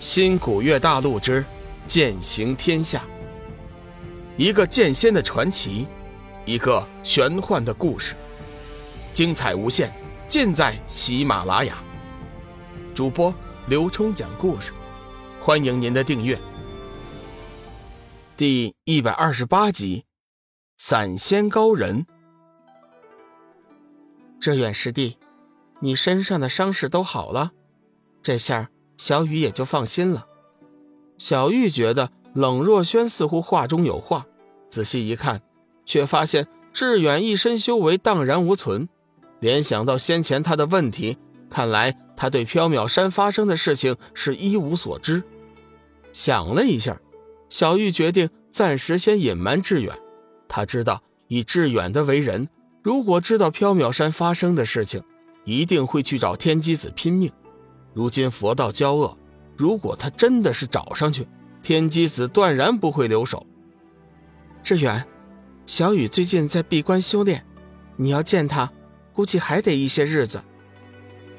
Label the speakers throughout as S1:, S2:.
S1: 新古月大陆之剑行天下，一个剑仙的传奇，一个玄幻的故事，精彩无限，尽在喜马拉雅。主播刘冲讲故事，欢迎您的订阅。第一百二十八集，散仙高人。
S2: 这远师弟，你身上的伤势都好了，这下。小雨也就放心了。
S1: 小玉觉得冷若萱似乎话中有话，仔细一看，却发现志远一身修为荡然无存。联想到先前他的问题，看来他对缥缈山发生的事情是一无所知。想了一下，小玉决定暂时先隐瞒志远。他知道以志远的为人，如果知道缥缈山发生的事情，一定会去找天机子拼命。如今佛道交恶，如果他真的是找上去，天机子断然不会留手。
S2: 志远，小雨最近在闭关修炼，你要见他，估计还得一些日子。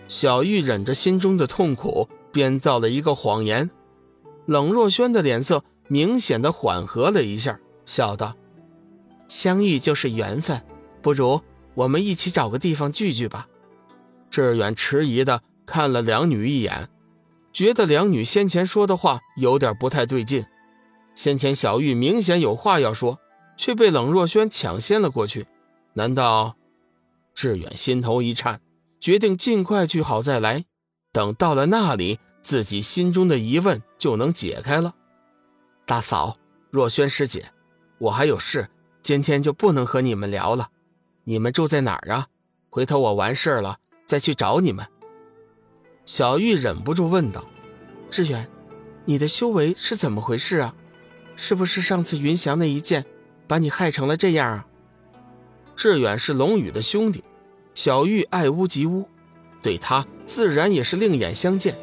S1: 小玉忍着心中的痛苦，编造了一个谎言。冷若萱的脸色明显的缓和了一下，笑道：“
S2: 相遇就是缘分，不如我们一起找个地方聚聚吧。”
S1: 志远迟疑的。看了两女一眼，觉得两女先前说的话有点不太对劲。先前小玉明显有话要说，却被冷若萱抢先了过去。难道？志远心头一颤，决定尽快去好再来。等到了那里，自己心中的疑问就能解开了。
S2: 大嫂，若萱师姐，我还有事，今天就不能和你们聊了。你们住在哪儿啊？回头我完事了再去找你们。
S1: 小玉忍不住问道：“
S2: 志远，你的修为是怎么回事啊？是不是上次云翔那一剑，把你害成了这样啊？”
S1: 志远是龙宇的兄弟，小玉爱屋及乌，对他自然也是另眼相见。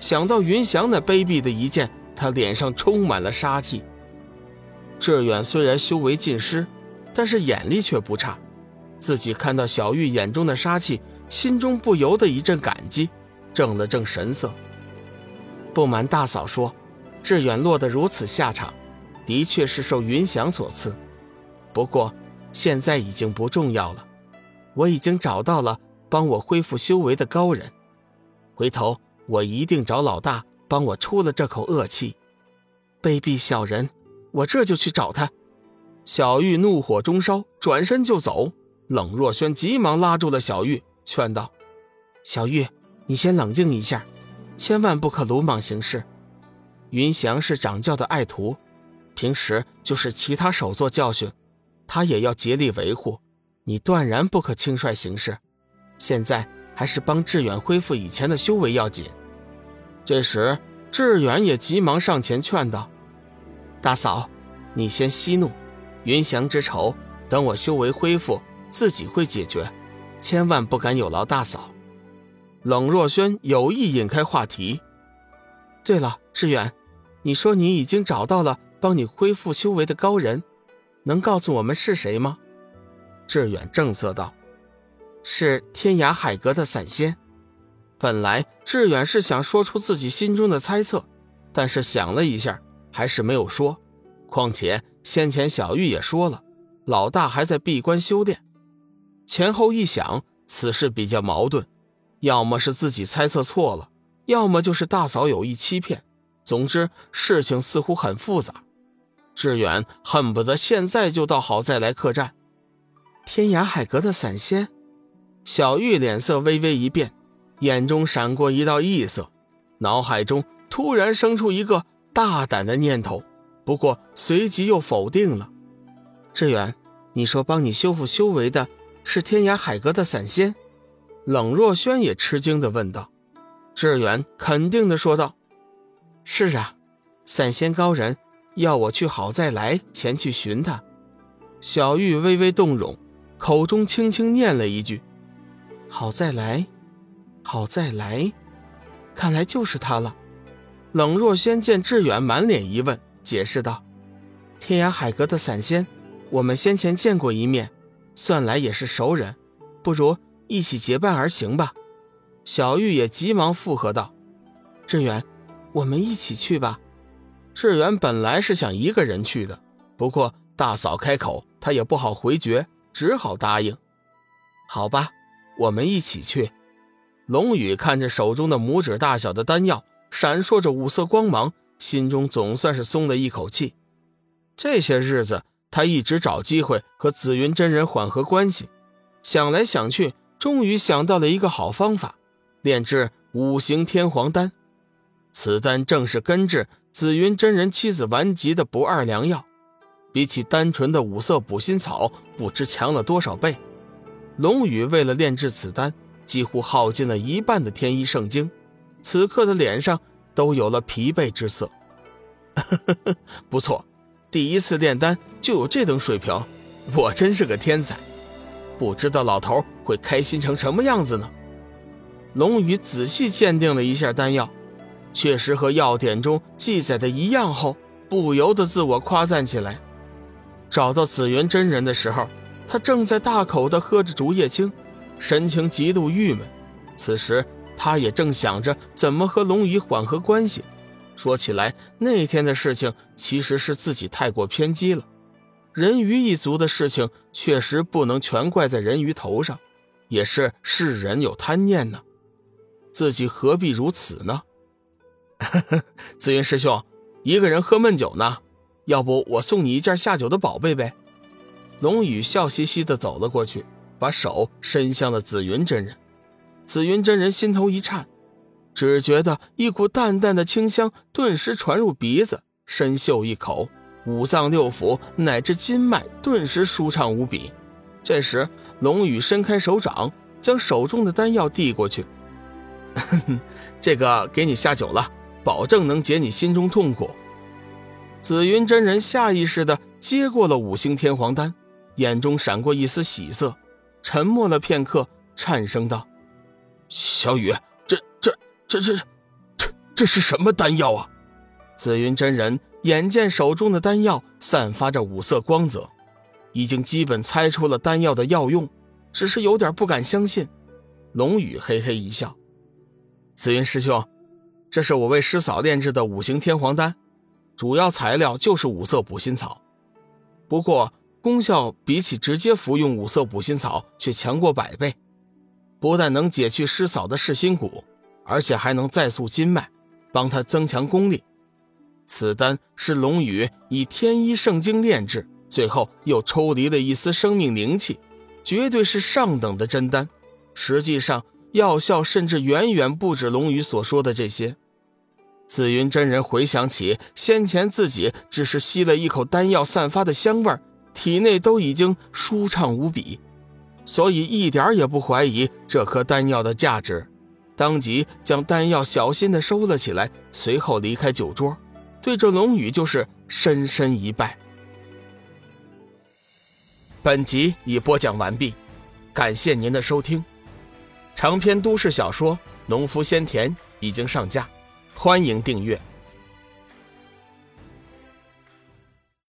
S1: 想到云翔那卑鄙的一剑，他脸上充满了杀气。志远虽然修为尽失，但是眼力却不差，自己看到小玉眼中的杀气，心中不由得一阵感激。正了正神色，
S2: 不瞒大嫂说，志远落得如此下场，的确是受云翔所赐。不过现在已经不重要了，我已经找到了帮我恢复修为的高人，回头我一定找老大帮我出了这口恶气。卑鄙小人，我这就去找他。
S1: 小玉怒火中烧，转身就走。冷若萱急忙拉住了小玉，劝道：“
S2: 小玉。”你先冷静一下，千万不可鲁莽行事。云翔是掌教的爱徒，平时就是其他手做教训，他也要竭力维护。你断然不可轻率行事。现在还是帮志远恢复以前的修为要紧。
S1: 这时，志远也急忙上前劝道：“
S2: 大嫂，你先息怒，云翔之仇，等我修为恢复，自己会解决，千万不敢有劳大嫂。”
S1: 冷若萱有意引开话题。
S2: 对了，志远，你说你已经找到了帮你恢复修为的高人，能告诉我们是谁吗？
S1: 志远正色道：“
S2: 是天涯海阁的散仙。”
S1: 本来志远是想说出自己心中的猜测，但是想了一下，还是没有说。况且先前小玉也说了，老大还在闭关修炼。前后一想，此事比较矛盾。要么是自己猜测错了，要么就是大嫂有意欺骗。总之，事情似乎很复杂。志远恨不得现在就到好再来客栈。
S2: 天涯海阁的散仙，
S1: 小玉脸色微微一变，眼中闪过一道异色，脑海中突然生出一个大胆的念头，不过随即又否定了。
S2: 志远，你说帮你修复修为的是天涯海阁的散仙？
S1: 冷若萱也吃惊地问道：“
S2: 志远肯定地说道：‘是啊，散仙高人要我去好再来前去寻他。’”
S1: 小玉微微动容，口中轻轻念了一句：“
S2: 好再来，好再来，看来就是他了。”
S1: 冷若萱见志远满脸疑问，解释道：“
S2: 天涯海阁的散仙，我们先前见过一面，算来也是熟人，不如……”一起结伴而行吧，
S1: 小玉也急忙附和道：“
S2: 志远，我们一起去吧。
S1: 志远本来是想一个人去的，不过大嫂开口，他也不好回绝，只好答应。
S2: 好吧，我们一起去。
S1: 龙宇看着手中的拇指大小的丹药，闪烁着五色光芒，心中总算是松了一口气。这些日子，他一直找机会和紫云真人缓和关系，想来想去，终于想到了一个好方法，炼制五行天皇丹。此丹正是根治紫云真人妻子顽疾的不二良药，比起单纯的五色补心草，不知强了多少倍。龙宇为了炼制此丹，几乎耗尽了一半的天一圣经，此刻的脸上都有了疲惫之色。不错，第一次炼丹就有这等水平，我真是个天才。不知道老头会开心成什么样子呢？龙宇仔细鉴定了一下丹药。确实和药典中记载的一样后，不由得自我夸赞起来。找到紫云真人的时候，他正在大口的喝着竹叶青，神情极度郁闷。此时，他也正想着怎么和龙宇缓和关系。说起来，那天的事情其实是自己太过偏激了。人鱼一族的事情确实不能全怪在人鱼头上，也是世人有贪念呢。自己何必如此呢？紫云师兄，一个人喝闷酒呢，要不我送你一件下酒的宝贝呗？龙宇笑嘻嘻的走了过去，把手伸向了紫云真人。紫云真人心头一颤，只觉得一股淡淡的清香顿时传入鼻子，深嗅一口，五脏六腑乃至筋脉顿时舒畅无比。这时，龙宇伸开手掌，将手中的丹药递过去：“这个给你下酒了。”保证能解你心中痛苦。紫云真人下意识地接过了五星天皇丹，眼中闪过一丝喜色，沉默了片刻，颤声道：“小雨，这、这、这、这、这、这是什么丹药啊？”紫云真人眼见手中的丹药散发着五色光泽，已经基本猜出了丹药的药用，只是有点不敢相信。龙宇嘿嘿一笑：“紫云师兄。”这是我为师嫂炼制的五行天皇丹，主要材料就是五色补心草，不过功效比起直接服用五色补心草却强过百倍。不但能解去师嫂的噬心蛊，而且还能再塑筋脉，帮她增强功力。此丹是龙宇以天一圣经炼制，最后又抽离了一丝生命灵气，绝对是上等的真丹。实际上，药效甚至远远不止龙宇所说的这些。紫云真人回想起先前自己只是吸了一口丹药散发的香味体内都已经舒畅无比，所以一点也不怀疑这颗丹药的价值，当即将丹药小心的收了起来，随后离开酒桌，对着龙宇就是深深一拜。本集已播讲完毕，感谢您的收听。长篇都市小说《农夫先田》已经上架。欢迎订阅。